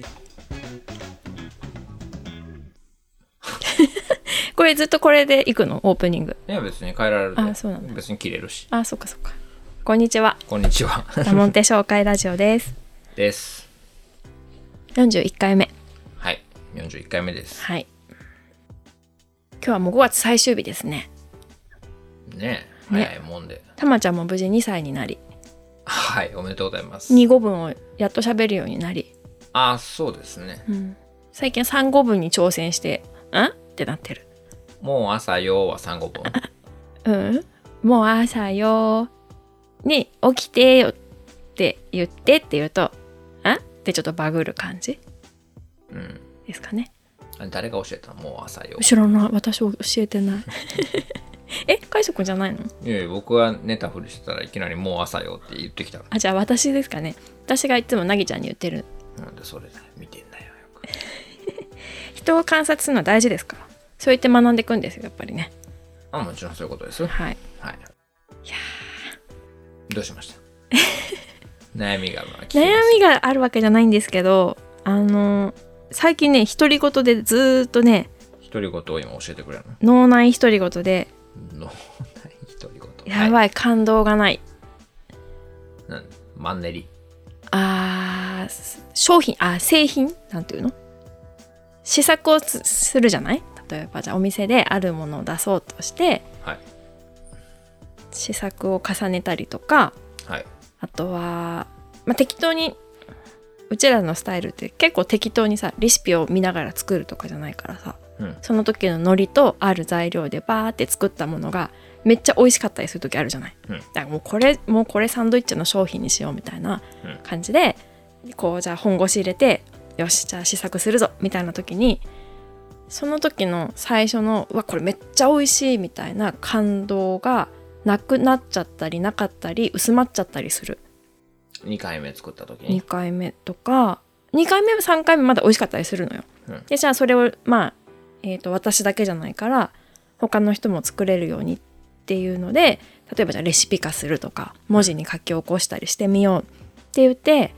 これずっとこれで行くの？オープニング。いや別に変えられるであそうなんだ。別に切れるし。あそっかそっか。こんにちは。こんにちは。ダモンテ紹介ラジオです。です。41回目。はい。41回目です。はい。今日はもう5月最終日ですね。ね。えね。早いもんで。たまちゃんも無事2歳になり。はい。おめでとうございます。2語文をやっと喋るようになり、あそうですね。うん、最近3語文に挑戦して「ん?」ってなってる。もう朝よは3語分 うん。もう朝よに起きてよって言ってって言うと「ん?」ってちょっとバグる感じ？うん。ですかね。誰が教えたの？もう朝よ知らない私教えてない。え？海くんじゃないの？いやいや僕が寝たふりしてたらいきなりもう朝よって言ってきたのあじゃあ私ですかね。私がいつもなぎちゃんに言ってるなんでそれ見てんだよよく。人を観察するのは大事ですか？らそう言って学んでいくんですよやっぱりね。あもちろんそういうことです。はい。はい。いやどうしました？悩みが悩みがあるわけじゃないんですけどあの最近ね独り言でずーっとね独り言を今教えてくれる脳内独り言でのの独り言。やばい、感動がない。なんマンネリ。あー商品あ製品？なんていうの？試作をすするじゃない？例えばじゃあお店であるものを出そうとしてはい。試作を重ねたりとかはい。あとは、まあ、適当にうちらのスタイルって結構適当にさレシピを見ながら作るとかじゃないからさうん。その時の海苔とある材料でバーって作ったものがめっちゃ美味しかったりする時あるじゃない、うん。だからもうこれもうこれサンドイッチの商品にしようみたいなうん。感じでこうじゃあ本腰入れてよしじゃあ試作するぞみたいな時にその時の最初のうわこれめっちゃ美味しいみたいな感動がなくなっちゃったりなかったり薄まっちゃったりする。2回目作った時2に回目とか2回目3回目まだ美味しかったりするのよ。うん。でじゃあそれをまあ、えー、と私だけじゃないから他の人も作れるようにっていうので例えばじゃあレシピ化するとか文字に書き起こしたりしてみようって言って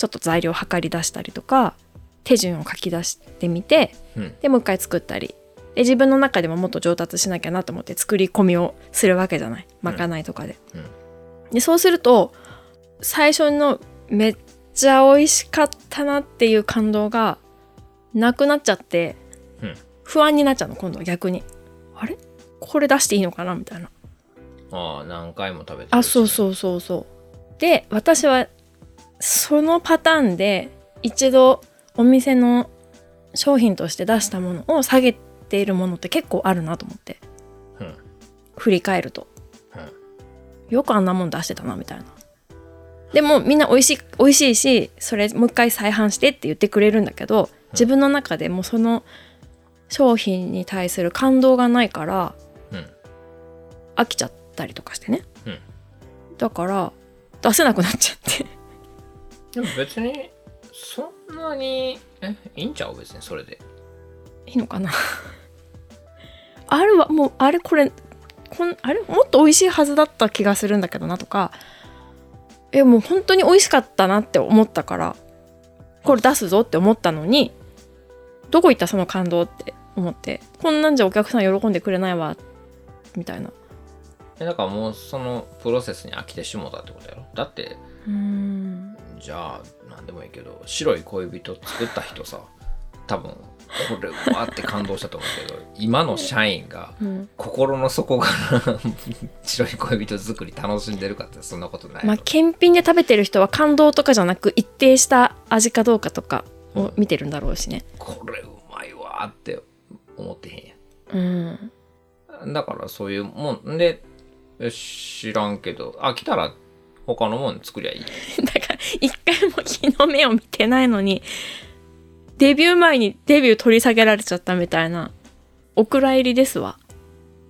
ちょっと材料を測り出したりとか手順を書き出してみてうん。でもう一回作ったり。で自分の中でももっと上達しなきゃなと思って作り込みをするわけじゃない。まかないとかで。うん。でそうすると最初のめっちゃ美味しかったなっていう感動がなくなっちゃって、うん。不安になっちゃうの今度は。逆に。あれ？これ出していいのかな？みたいな。ああ何回も食べてあそううそうそうそう。で私はそのパターンで一度お店の商品として出したものを下げているものって結構あるなと思って。うん。振り返ると。うん。よくあんなもん出してたなみたいな。でもみんな美味しい美味しいしそれもう一回再販してって言ってくれるんだけど自分の中でもその商品に対する感動がないからうん。飽きちゃったりとかしてね、うん。だから出せなくなっちゃってでも別にそんなにえいいんちゃう？別にそれで。いいのかな？あれはもうあれこれこんあれもっと美味しいはずだった気がするんだけどなとか。えもう本当に美味しかったなって思ったからこれ出すぞって思ったのにどこ行ったその感動って思ってこんなんじゃお客さん喜んでくれないわみたいな。えだからもうそのプロセスに飽きてしもたってことやろ？だってうーんじゃあ何でもいいけど白い恋人作った人さ 多分これわーって感動したと思うけど今の社員がうん。心の底から 白い恋人作り楽しんでるかってそんなことないまあ検品で食べてる人は感動とかじゃなく一定した味かどうかとかを見てるんだろうしね。これうまいわーって思ってへうんん。やん。だからそういうもんでえ知らんけど飽きたら他のもん作りゃいい。だから一回も日の目を見てないのにデビュー前にデビュー取り下げられちゃったみたいなお蔵入りですわ。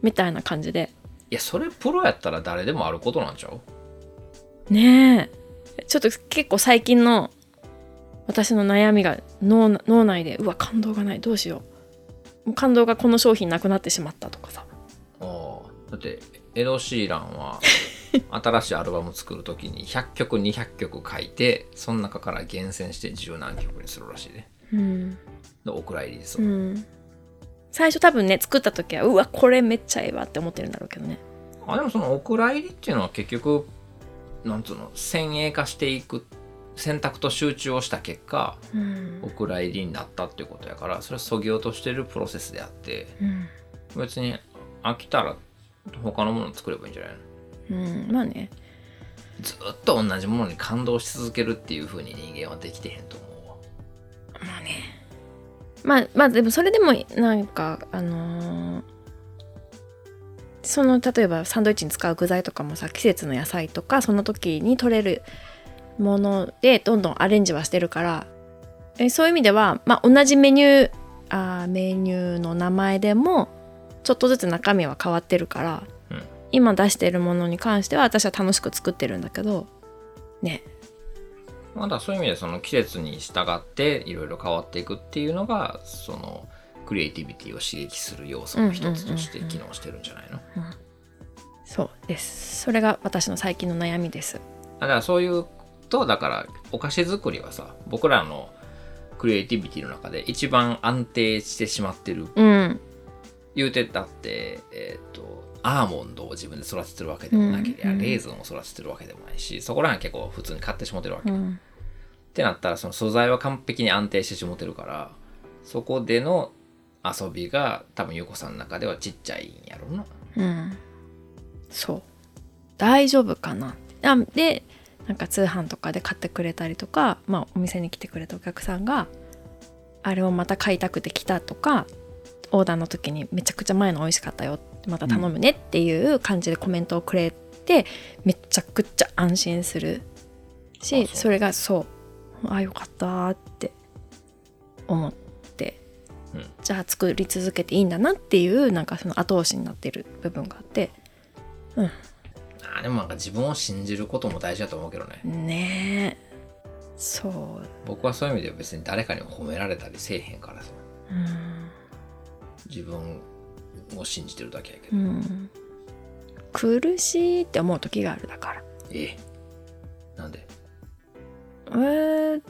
みたいな感じで。いやそれプロやったら誰でもあることなんちゃう？ねえ。ちょっと結構最近の私の悩みが脳脳内でうわ感動がないどうしよう。もう感動がこの商品なくなってしまったとかさ。ああ。だってエド・シーランは 新しいアルバム作る時に100曲200曲書いてその中から厳選して十何曲にするらしいね。うん。でお蔵入りです、うん。最初多分ね作った時はうわこれめっちゃええわって思ってるんだろうけどね。あでもそのお蔵入りっていうのは結局なんつうの先鋭化していく選択と集中をした結果うん。お蔵入りになったっていうことやからそれはそぎ落としてるプロセスであってうん、別に飽きたら他のもの作ればいいんじゃないの？うん、まあね。ずっと同じものに感動し続けるっていう風に人間はできてへんと思うわ。まあね。まあまあでもそれでもなんかあのーその例えばサンドイッチに使う具材とかもさ季節の野菜とかその時に取れるものでどんどんアレンジはしてるからえそういう意味では、まあ、同じメニューあーメニューの名前でもちょっとずつ中身は変わってるから、うん今出してるものに関しては私は楽しく作ってるんだけどね。まだそういう意味でその季節に従っていろいろ変わっていくっていうのがそのクリエイティビティを刺激する要素の一つとして機能してるんじゃないの？そうです。それが私の最近の悩みです。だからそういうとだからお菓子作りはさ僕らのクリエイティビティの中で一番安定してしまってる。うん。言うてだってえっ、とアーモンドを自分で育ててるわけでもなければ、うんレーズンを育ててるわけでもないしそこら辺結構普通に買ってしもてるわけ、っうん。てなったらその素材は完璧に安定してしもてるからそこでの遊びが多分ゆうこさんの中ではちっちゃいんやろうな。うん。そう。大丈夫かな。あでなんか通販とかで買ってくれたりとか、まあ、お店に来てくれたお客さんがあれをまた買いたくて来たとかオーダーの時にめちゃくちゃ前の美味しかったよまた頼むねっていう感じでコメントをくれて、めちゃくちゃ安心するしあそれがそうあよかったって思って、うん。じゃあ作り続けていいんだなっていうなんかその後押しになってる部分があってあーでもなんか自分を信じることも大事だと思うけどね。ねえ。そう。僕はそういう意味では別に誰かに褒められたりせえへんからさ。うん。自分を信じてるだけやけど、うん。苦しいって思う時があるだから。ええ。なんで？えー、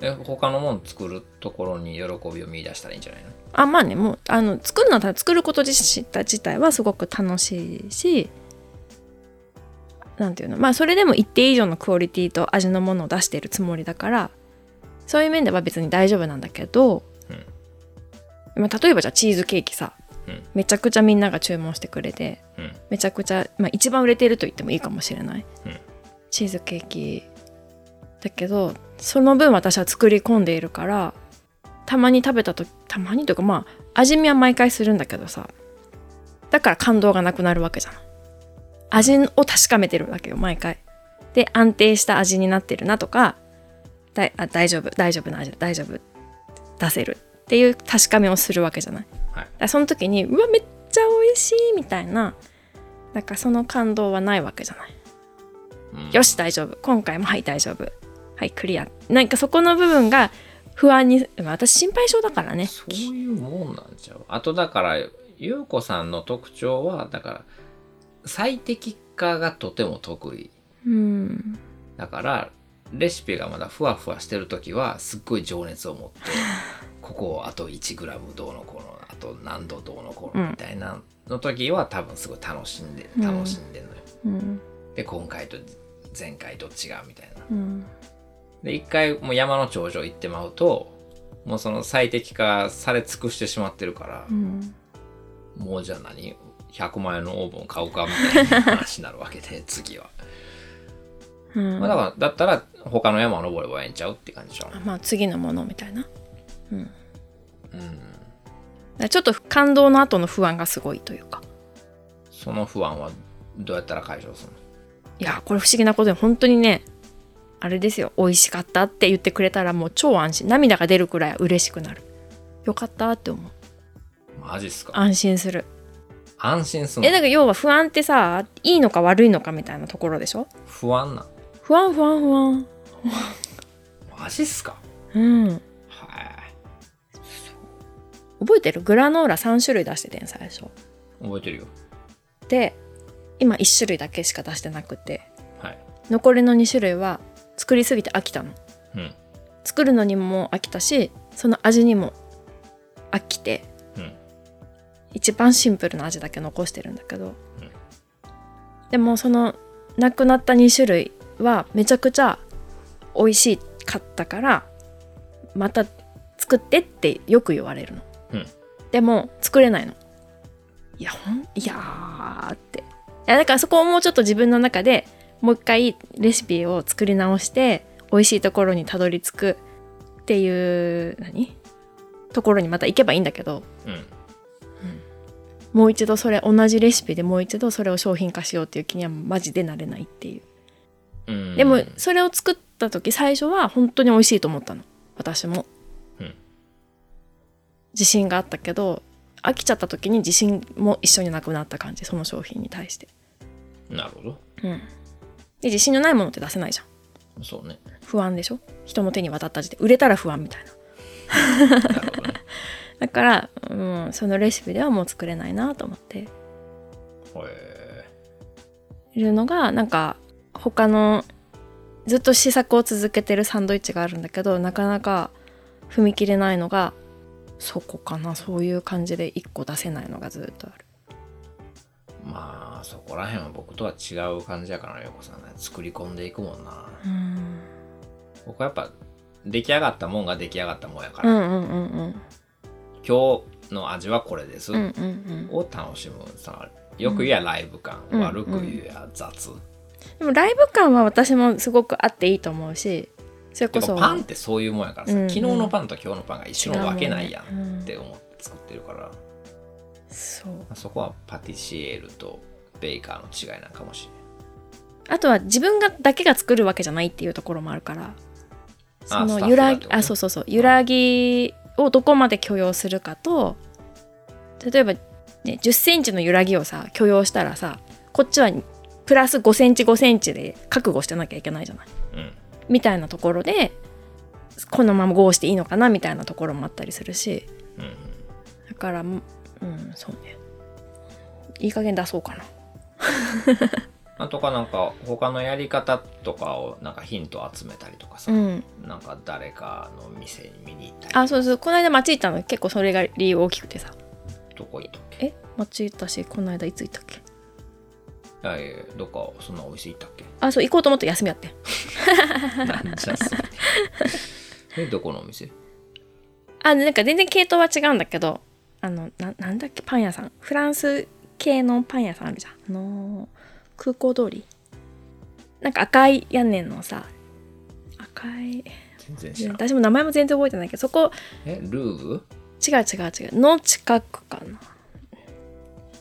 え他のもの作るところに喜びを見出したらいいんじゃないの？あまあねもうあの作るのは作ること自体自体はすごく楽しいしなんていうの？まあそれでも一定以上のクオリティと味のものを出しているつもりだからそういう面では別に大丈夫なんだけど、まあ、例えばじゃあチーズケーキさ、うん。めちゃくちゃみんなが注文してくれてうん。めちゃくちゃ、まあ、一番売れてると言ってもいいかもしれない、うん。チーズケーキだけどその分私は作り込んでいるからたまに食べたとたまにというかまあ味見は毎回するんだけどさだから感動がなくなるわけじゃん。味を確かめてるわけよ毎回。で安定した味になってるなとかだいあ大丈夫大丈夫な味大丈夫。出せるっていう確かめをするわけじゃないはい。その時にうわめっちゃ美味しいみたいななんかその感動はないわけじゃない。うん。よし大丈夫。今回もはい大丈夫。はいクリア。なんかそこの部分が不安にまあ私心配性だからね。そういうもんなんちゃう。あとだからゆうこさんの特徴はだから最適化がとても得意。うん。だからレシピがまだふわふわしてる時はすっごい情熱を持って ここをあと 1g どうのこうのあと何度どうのこうのみたいなの時は多分すごい楽しんでうん。楽しんでんのよ、うん。で今回と前回と違うみたいな。うん。で一回もう山の頂上行ってまうともうその最適化され尽くしてしまってるからう、ん。もうじゃあ何？100万円のオーブン買うかみたいな話になるわけで 次は、うん。まあ、だからだったら他の山を登ればええんちゃうって感じじゃん、まあ次のものみたいなうん。うん、ちょっと感動の後の不安がすごいというか。その不安はどうやったら解消するの？いやこれ不思議なことで本当にねあれですよ。美味しかったって言ってくれたらもう超安心。涙が出るくらい嬉しくなる。よかったって思う。マジっすか？安心する。安心するの？えだから要は不安ってさいいのか悪いのかみたいなところでしょ？不安な不安不安不安。マジっすか？うん。はい覚えてる？グラノーラ3種類出しててん最初。覚えてるよ。で今1種類だけしか出してなくて。はい。残りの2種類は作りすぎて飽きたの。うん。作るのにも飽きたしその味にも飽きて。うん。一番シンプルな味だけ残してるんだけど、でもそのなくなった2種類はめちゃくちゃ美味しかったからまた作ってってよく言われるの、うんでも作れないの。いやほんいやーって。いやだからそこをもうちょっと自分の中でもう一回レシピを作り直して美味しいところにたどり着くっていう何？ところにまた行けばいいんだけど。うん。もう一度それ同じレシピでもう一度それを商品化しようっていう気にはマジでなれないっていう。うん。でもそれを作った時最初は本当に美味しいと思ったの。私も、うん自信があったけど飽きちゃった時に自信も一緒になくなった感じその商品に対して、なるほど。うん、で自信のないものって出せないじゃん。そうね。不安でしょ？人の手に渡った時点売れたら不安みたいな。なるほどね。だから、うん、そのレシピではもう作れないなと思って。へいるのがなんか他のずっと試作を続けてるサンドイッチがあるんだけどなかなか踏み切れないのがそこかな。そういう感じで1個出せないのがずっとある。ーまあそこら辺は僕とは違う感じやからな横さんね。作り込んでいくもんな。うん。僕はやっぱ出来上がったもんが出来上がったもんやから、うんうんうんうん。今日の味はこれです、うんうんうん。を楽しむさよく言えばライブ感、うん悪く言えば雑、でもライブ感は私もすごくあっていいと思うしそれこそパンってそういうもんやからさ、うんうん。昨日のパンと今日のパンが一緒のわけないやんって思って作ってるから、そう。そこはパティシエールとベイカーの違いなんかもしあとは自分がだけが作るわけじゃないっていうところもあるから。その揺らぎあそうそうそう。揺らぎをどこまで許容するかと例えば、ね、1 0センチの揺らぎをさ許容したらさこっちはプラス5センチ5センチで覚悟してなきゃいけないじゃない。れない、みたいなところでこのまま GO していいのかなみたいなところもあったりするし。うんうんだからうんそうね。いい加減出そうかな。あとかなんか他のやり方とかをなんかヒント集めたりとかさ、うん。なんか誰かの店に見に行ったりあそうそう。この間街行ったの。結構それが理由大きくてさ。どこ行ったっけ？え？街行ったしこの間いつ行ったっけ？どっかそんなお店行ったっけ？あそう行こうと思って休みやって。なんじゃそれ。えどこのお店？あなんか全然系統は違うんだけどあのななんだっけ？パン屋さん。フランス系のパン屋さんあるじゃん。あのー空港通り。なんか赤い屋根のさ赤い全然知らん私も名前も全然覚えてないけどそこえルーブ？違う違う違う。の近くかな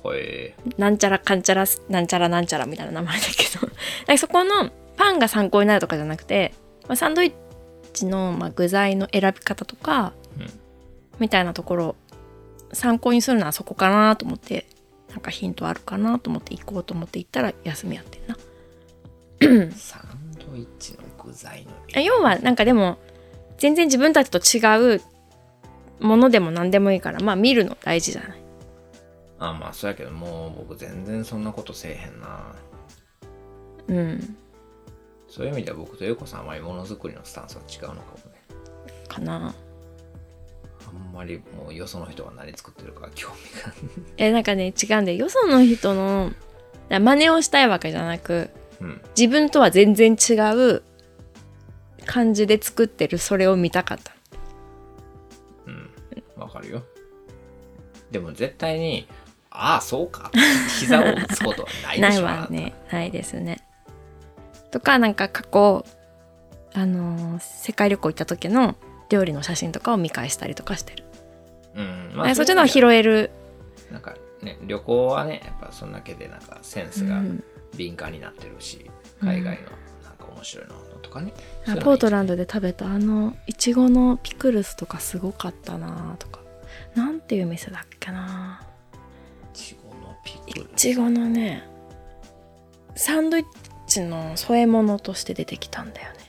ほえなんちゃらかんちゃらなんちゃらなんちゃらみたいな名前だけど なんかそこのパンが参考になるとかじゃなくて、まあ、サンドイッチのまあ具材の選び方とか、うんみたいなところ参考にするのはそこかなと思ってなんかヒントあるかなと思って行こうと思って行ったら休みやってんな。サンドイッチの具材のあ要はなんかでも全然自分たちと違うものでも何でもいいからまあ見るの大事じゃない？あまあそうやけどもう僕全然そんなことせえへんな。うん。そういう意味では僕とゆうこさんはものづくりのスタンスは違うのかもね。かな。あんまりもうよその人が何作ってるか興味がえなんかね違うんでよ。その人の真似をしたいわけじゃなくうん。自分とは全然違う感じで作ってるそれを見たかった。うん。わかるよ。でも絶対にああそうか。膝を打つことはないで ないしょわね。ないですね。とかなんか過去あのー世界旅行行った時の料理の写真とかを見返したりとかしてる、うんあそっちのは拾いえる、なんかね旅行はねやっぱそんだけでなんかセンスがうん。敏感になってるし、うん海外のなんか面白いのとかね、あポートランドドで食べたあのいちごのピクルスとかすごかったなとか。なんていう店だっけな。いちごのピクルいちごのねサンドイッチの添え物として出てきたんだよね。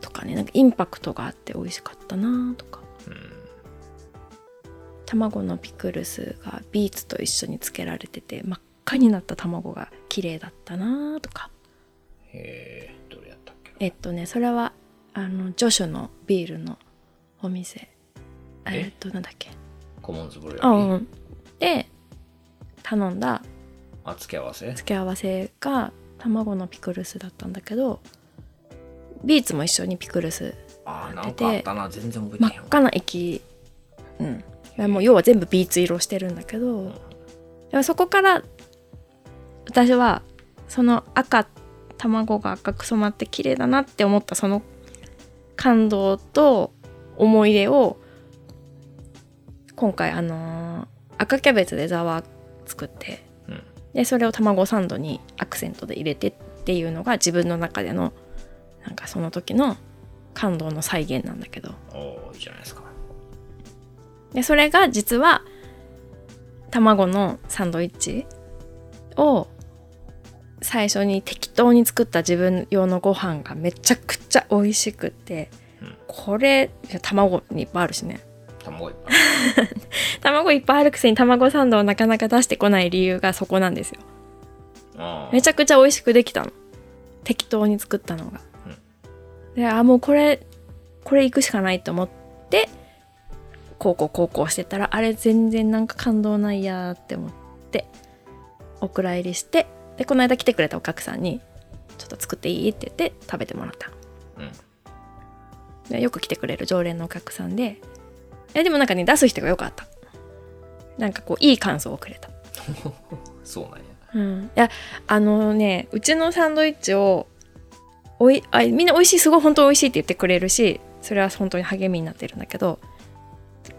とかねなんかインパクトがあって美味しかったなとか。うん卵のピクルスがビーツと一緒につけられてて真っ赤になった卵が綺麗だったなとか。へえどれやったっけえっとねそれはあのジョシュのビールのお店。え？えっとなんだっけ？コモンズブルーうん。で頼んだあ付け合わせ？付け合わせが卵のピクルスだったんだけどビーツも一緒にピクルスあーなんかあったな。全然覚えて真っ赤な液。うん。もう要は全部ビーツ色してるんだけどでもそこから私はその赤卵が赤く染まって綺麗だなって思ったその感動と思い出を今回あのー赤キャベツでザワー作って。うん。でそれを卵サンドにアクセントで入れてっていうのが自分の中でのなんかその時の感動の再現なんだけど。おいいじゃないですか。でそれが実は卵のサンドイッチを最初に適当に作った自分用のご飯がめちゃくちゃ美味しくって、うん。これ卵にいっぱいあるしね卵いっぱい。卵いっぱいあるくせに卵サンドをなかなか出してこない理由がそこなんですよ。めちゃくちゃ美味しくできたの。適当に作ったのが、であもうこれこれ行くしかないと思ってこうこうこうこうしてたらあれ全然なんか感動ないやーって思ってお蔵入りしてでこの間来てくれたお客さんに「ちょっと作っていい?」って言って食べてもらった。うん。でよく来てくれる常連のお客さんでえでもなんかね出す人が良かった。なんかこういい感想をくれた。そうなんや。うん、いやあのねうちのサンドイッチをおいあみんな美味しいすごい本当美味しいって言ってくれるしそれは本当に励みになってるんだけど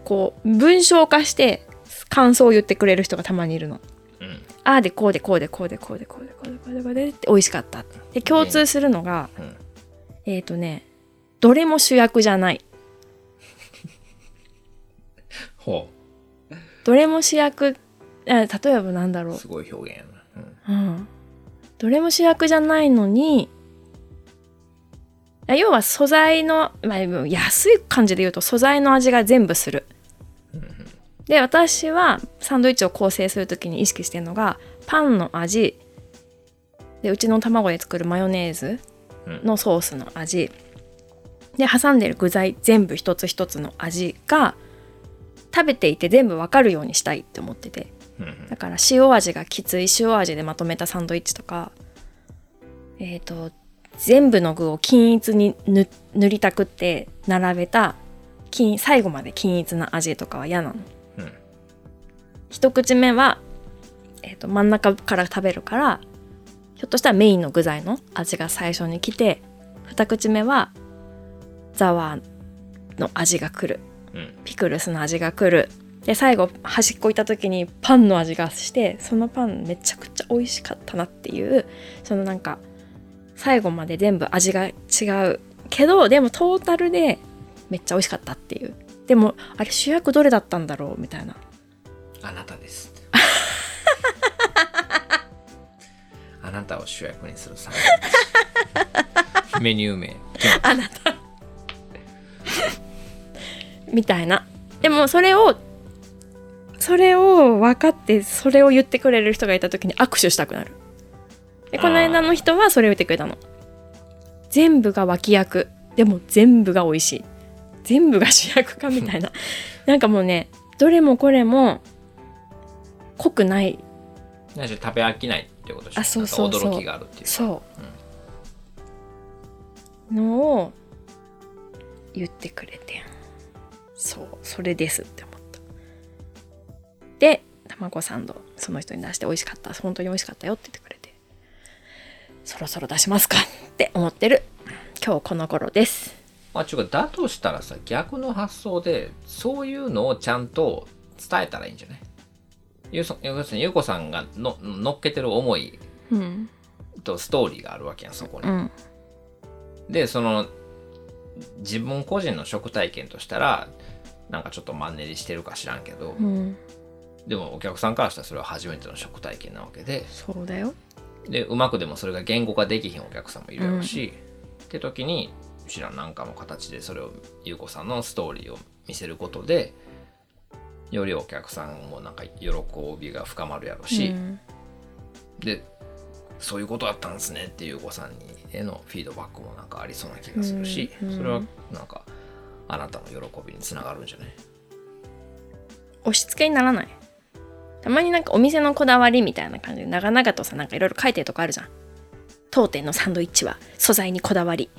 こう文章化して感想を言ってくれる人がたまにいるの。うん。ああでこうでこうでこうでこうでこうでこうでこうでこうでって美味しかったで共通するのが、うんえっ、とねどれも主役じゃないほどれも主役あ例えばなんだろう。うすごい表現。やなうん。うん、どれも主役じゃないのにあ要は素材の、まあ、安い感じで言うと素材の味が全部する。で私はサンドイッチを構成する時に意識してるのがパンの味。でうちの卵で作るマヨネーズのソースの味。で挟んでる具材全部一つ一つの味が食べていて全部わかるようにしたいって思ってて。だから塩味がきつい塩味でまとめたサンドイッチとか。えっ、と全部の具を均一に塗塗りたくって並べた均最後まで均一な味とかは嫌なの。うん。一口目は、えー、と真ん中から食べるからひょっとしたらメインの具材の味が最初に来て二口目はザワーの味が来る。うんピクルスの味が来る。で最後端っこ行った時にパンの味がしてそのパンめちゃくちゃ美味しかったなっていうそのなんか最後まで全部味が違うけどでもトータルでめっちゃ美味しかったっていう。でもあれ主役どれだったんだろうみたいな。あなたです。あなたを主役にするサンドイッチメニュー名。あなたみたいな。でもそれをそれを分かってそれを言ってくれる人がいた時に握手したくなる。でこの間の人はそれを言ってくれたの。全部が脇役。でも全部が美味しい。全部が主役かみたいな。なんかもうねどれもこれも濃くない。なんか食べ飽きないってことでしょ。あそうそうそう。驚きがあるっていうそう、のを言ってくれてそうそれですって思った。で卵サンドその人に出して美味しかった。本当に美味しかったよって言ってくれて。そろそろ出しますかって思ってる。今日この頃です。まあ、ちゅうかだとしたらさ逆の発想でそういうのをちゃんと伝えたらいいんじゃない？ゆうそ要するにゆうこさんがの乗っけてる思いうんとストーリーがあるわけやんそこに。うん。でその自分個人の食体験としたらなんかちょっとマンネリしてるか知らんけど、うん。でもお客さんからしたらそれは初めての食体験なわけでそうだよ。でうまくでもそれが言語化できひんお客さんもいるやろうし、って時に知らんなんかの形でそれをゆうこさんのストーリーを見せることでよりお客さんもなんか喜びが深まるやろうし、うん。でそういうことだったんですねっていう子さんにへのフィードバックもなんかありそうな気がするし、うん。うん。それはなんかあなたの喜びにつながるんじゃない？押し付けにならない。たまになんかお店のこだわりみたいな感じで長々とさなんかいろいろ書いてるとこあるじゃん。当店のサンドイッチは素材にこだわり。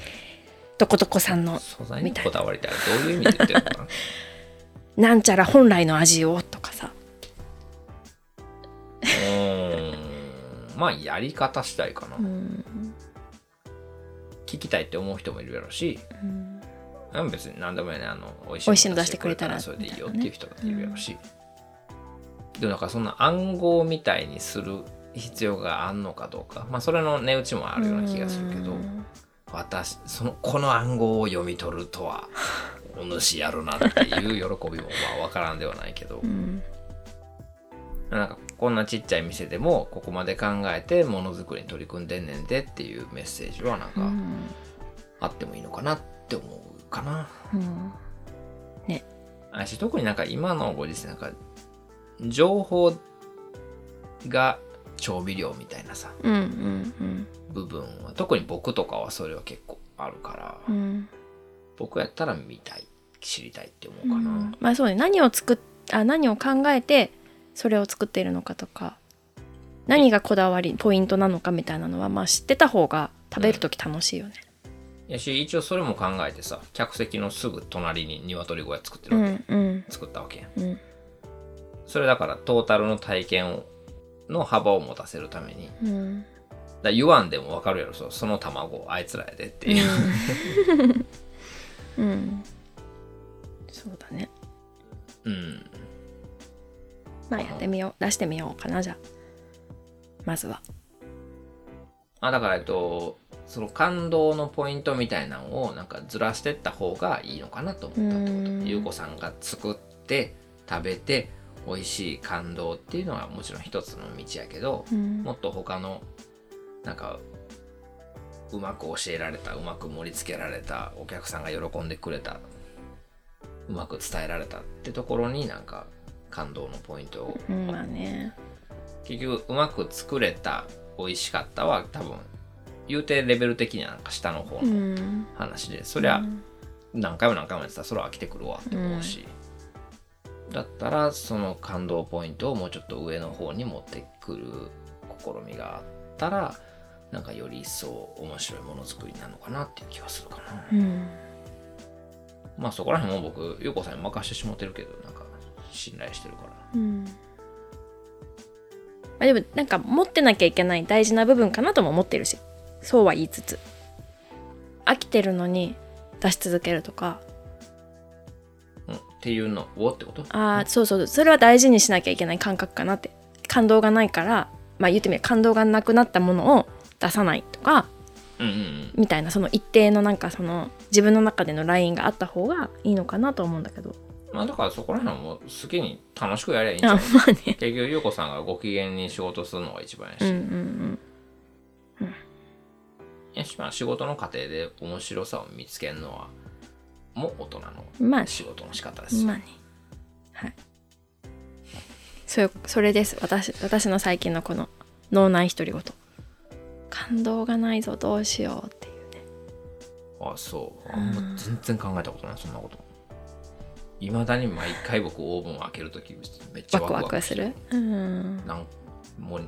どこどこさんの素材にこだわりってあれどういう意味で言ってるの？か ななんちゃら本来の味をとかさ。うーん。まあやり方次第かな、うん。聞きたいって思う人もいるやろし、うん、別に何でもいいね。あの美味しいの出してくれたら。それでいいよっていう人だっているやろし、でもなんかそんな暗号みたいにする必要があんのかどうか。まあそれの値打ちもあるような気がするけど、私そのこの暗号を読み取るとは お主やるなっていう喜びもまあ分からんではないけど、うんなんかこんなちっちゃい店でもここまで考えてものづくりに取り組んでんねんでっていうメッセージはなんかあってもいいのかなって思うかな。うんあし特になんか今のご時世なんか情報が調味料みたいなさうんうん部分は特に僕とかはそれは結構あるから、うんうん僕やったら見たい知りたいって思うかな。うんまあそうね何を作っあ何を考えてそれを作っているのかとか何がこだわりポイントなのかみたいなのはまあ知ってた方が食べる時楽しいよね。やし一応それも考えてさ客席のすぐ隣に鶏小屋作ってうるわけ、んうん。作ったわけやん。うん。それだからトータルの体験をの幅を持たせるためにうん。ら言わんでも分かるやろそその卵あいつらやでっていう、うん、うん、そうだね。うん、まあやってみよう。出してみようかなじゃあ。まずは。あだからえっとその感動のポイントみたいなのをなんかずらしてった方がいいのかなと思ったってこと。うん。ゆうこさんが作って食べて美味しい感動っていうのはもちろん一つの道やけど、うん。もっと他のなんかうまく教えられたうまく盛り付けられたお客さんが喜んでくれたうまく伝えられたってところになんか感動のポイントを。うん。まあね。結局うまく作れた美味しかったは多分言うてレベル的にはなんか下の方うのん。話で、そりゃ何回も何回もやってたらそれは飽きてくるわって思うし、だったらその感動ポイントをもうちょっと上の方に持ってくる試みがあったらなんかより一層面白いものづくりなのかなっていう気はするかな、うん。まあそこら辺も僕ゆうこさんに任してしもてるけどなんか信頼してるから。うん。まあでもなんか持ってなきゃいけない大事な部分かなとも思ってるしそうは言いつつ飽きてるのに出し続けるとか。うん、っていうのをってこと？ああそうそうそれは大事にしなきゃいけない感覚かなって。感動がないからまあ言ってみれば感動がなくなったものを出さないとかうんうんうん。みたいなその一定のなんかその自分の中でのラインがあった方がいいのかなと思うんだけど。まあだからそこら辺はもう好きに楽しくやりゃいいんじゃあない？まあね。結局ゆうこさんがご機嫌に仕事するのが一番やし、うんうんやしまあ仕事の過程で面白さを見つけるのはもう大人の仕事の仕方です。よ、まあね。はい。そそれです。私私の最近のこの脳内独り言。感動がないぞどうしようっていうね。あそう。あんま全然考えたことないそんなこと。いまだに毎回僕オーブン開けるときめっちゃワクワクする？うん。なんもう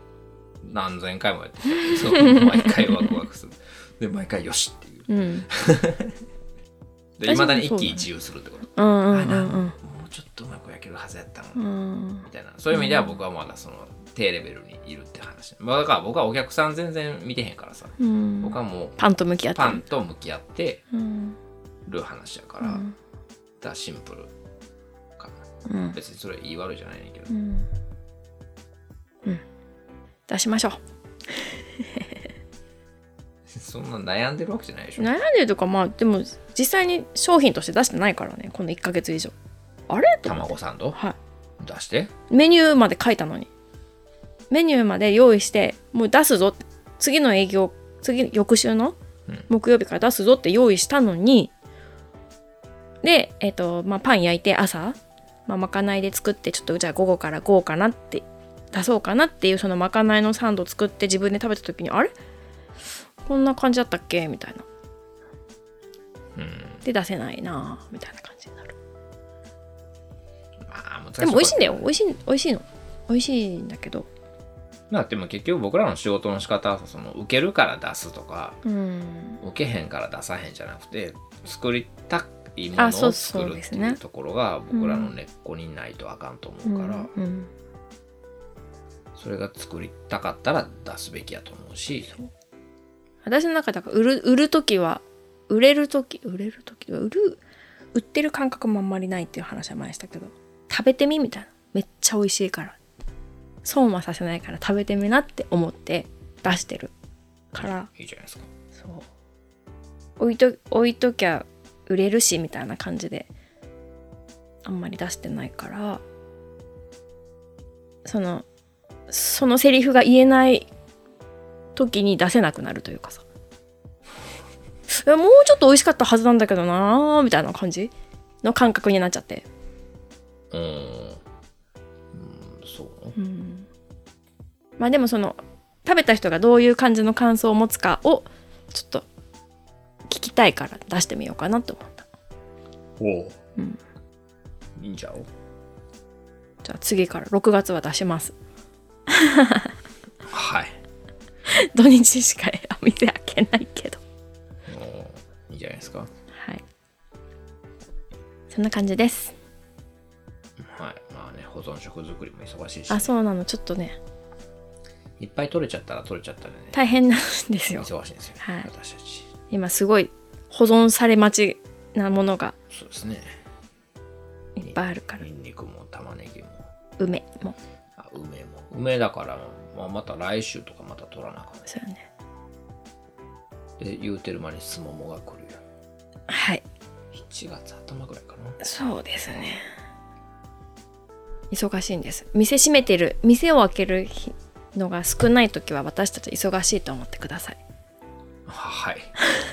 何千回もやってきた。毎回ワクワクする。で毎回よしっていう。うん。でいまだに一喜一憂するってこと。うんうんうあなんもんうちょっとうまく焼けるはずやったのにうん。みたいな。そういう意味では僕はまだその低レベルにいるって話、まあ、だから僕はお客さん全然見てへんからさ。うん。僕はもうパンと向き合って。パンと向き合ってうん。る話やから、だからシンプルかな。うん。別にそれいい悪いじゃないねんけど、うんうん出しましょう。そんな悩んでるわけじゃないでしょ。悩んでるとかまあでも実際に商品として出してないからね。この1ヶ月以上。あれ？卵サンド？はい。出して？メニューまで書いたのに。メニューまで用意してもう出すぞって。次の営業次翌週のうん。木曜日から出すぞって用意したのに。でえっ、とまあパン焼いて朝、まあ、まかないで作ってちょっとじゃあ午後から午後かなって出そうかなっていうそのまかないのサンドを作って自分で食べた時にあれ？こんな感じだったっけ？みたいな。うん。で出せないなみたいな感じになる。まあでも美味しいんだよ。美味しい美味しいの。美味しいんだけど。まあでも結局僕らの仕事の仕方はその受けるから出すとかうん。受けへんから出さへんじゃなくて作りたいものをあそう作るってそうですね。いうところが僕らの根っこにないとあかんと思うから、うんうんそれが作りたかったら出すべきやと思うし。私の中では売る売る時は売れる時売れる時売る売ってる感覚もあんまりないっていう話は前にしたけど食べてみみたいな。めっちゃ美味しいから。損はさせないから食べてみなって思って出してるから。いいじゃないですか。そう。置いと置いときゃ売れるしみたいな感じであんまり出してないから。そのそのセリフが言えない時に出せなくなるというかさ。もうちょっと美味しかったはずなんだけどなーみたいな感じの感覚になっちゃって、うーんうんそう。うん、まあでもその食べた人がどういう感じの感想を持つかをちょっと聞きたいから出してみようかなと思った。おお、うん。いいんちゃう？じゃあ次から6月は出しますはい。土日しかお店開けないけど。おーいいじゃないですか？はい。そんな感じです。はい。まあね保存食作りも忙しいし。あそうなの。ちょっとね。いっぱい取れちゃったら取れちゃったでね。大変なんですよ。忙しいんですよ、はい。私たち。今すごい保存され待ちなものがそうですね。いっぱいあるから。ニンニクも玉ねぎも。梅も。あ梅も。梅だから、まあ、また来週とかまた取らなあかん。そうよね。で言うてる間にすももが来るよ。はい。7月頭ぐらいかな。そうですね。忙しいんです。店閉めてる店を開ける日のが少ない時は私たち忙しいと思ってください。はい。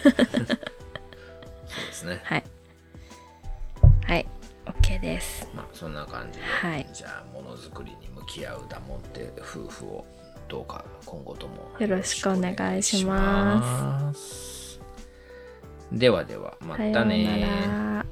そうですね。はいはいそんな感じで、はい。じゃあものづくりに向き合うダモンテ夫婦をどうか今後ともよろしくお願いします。ではではまたね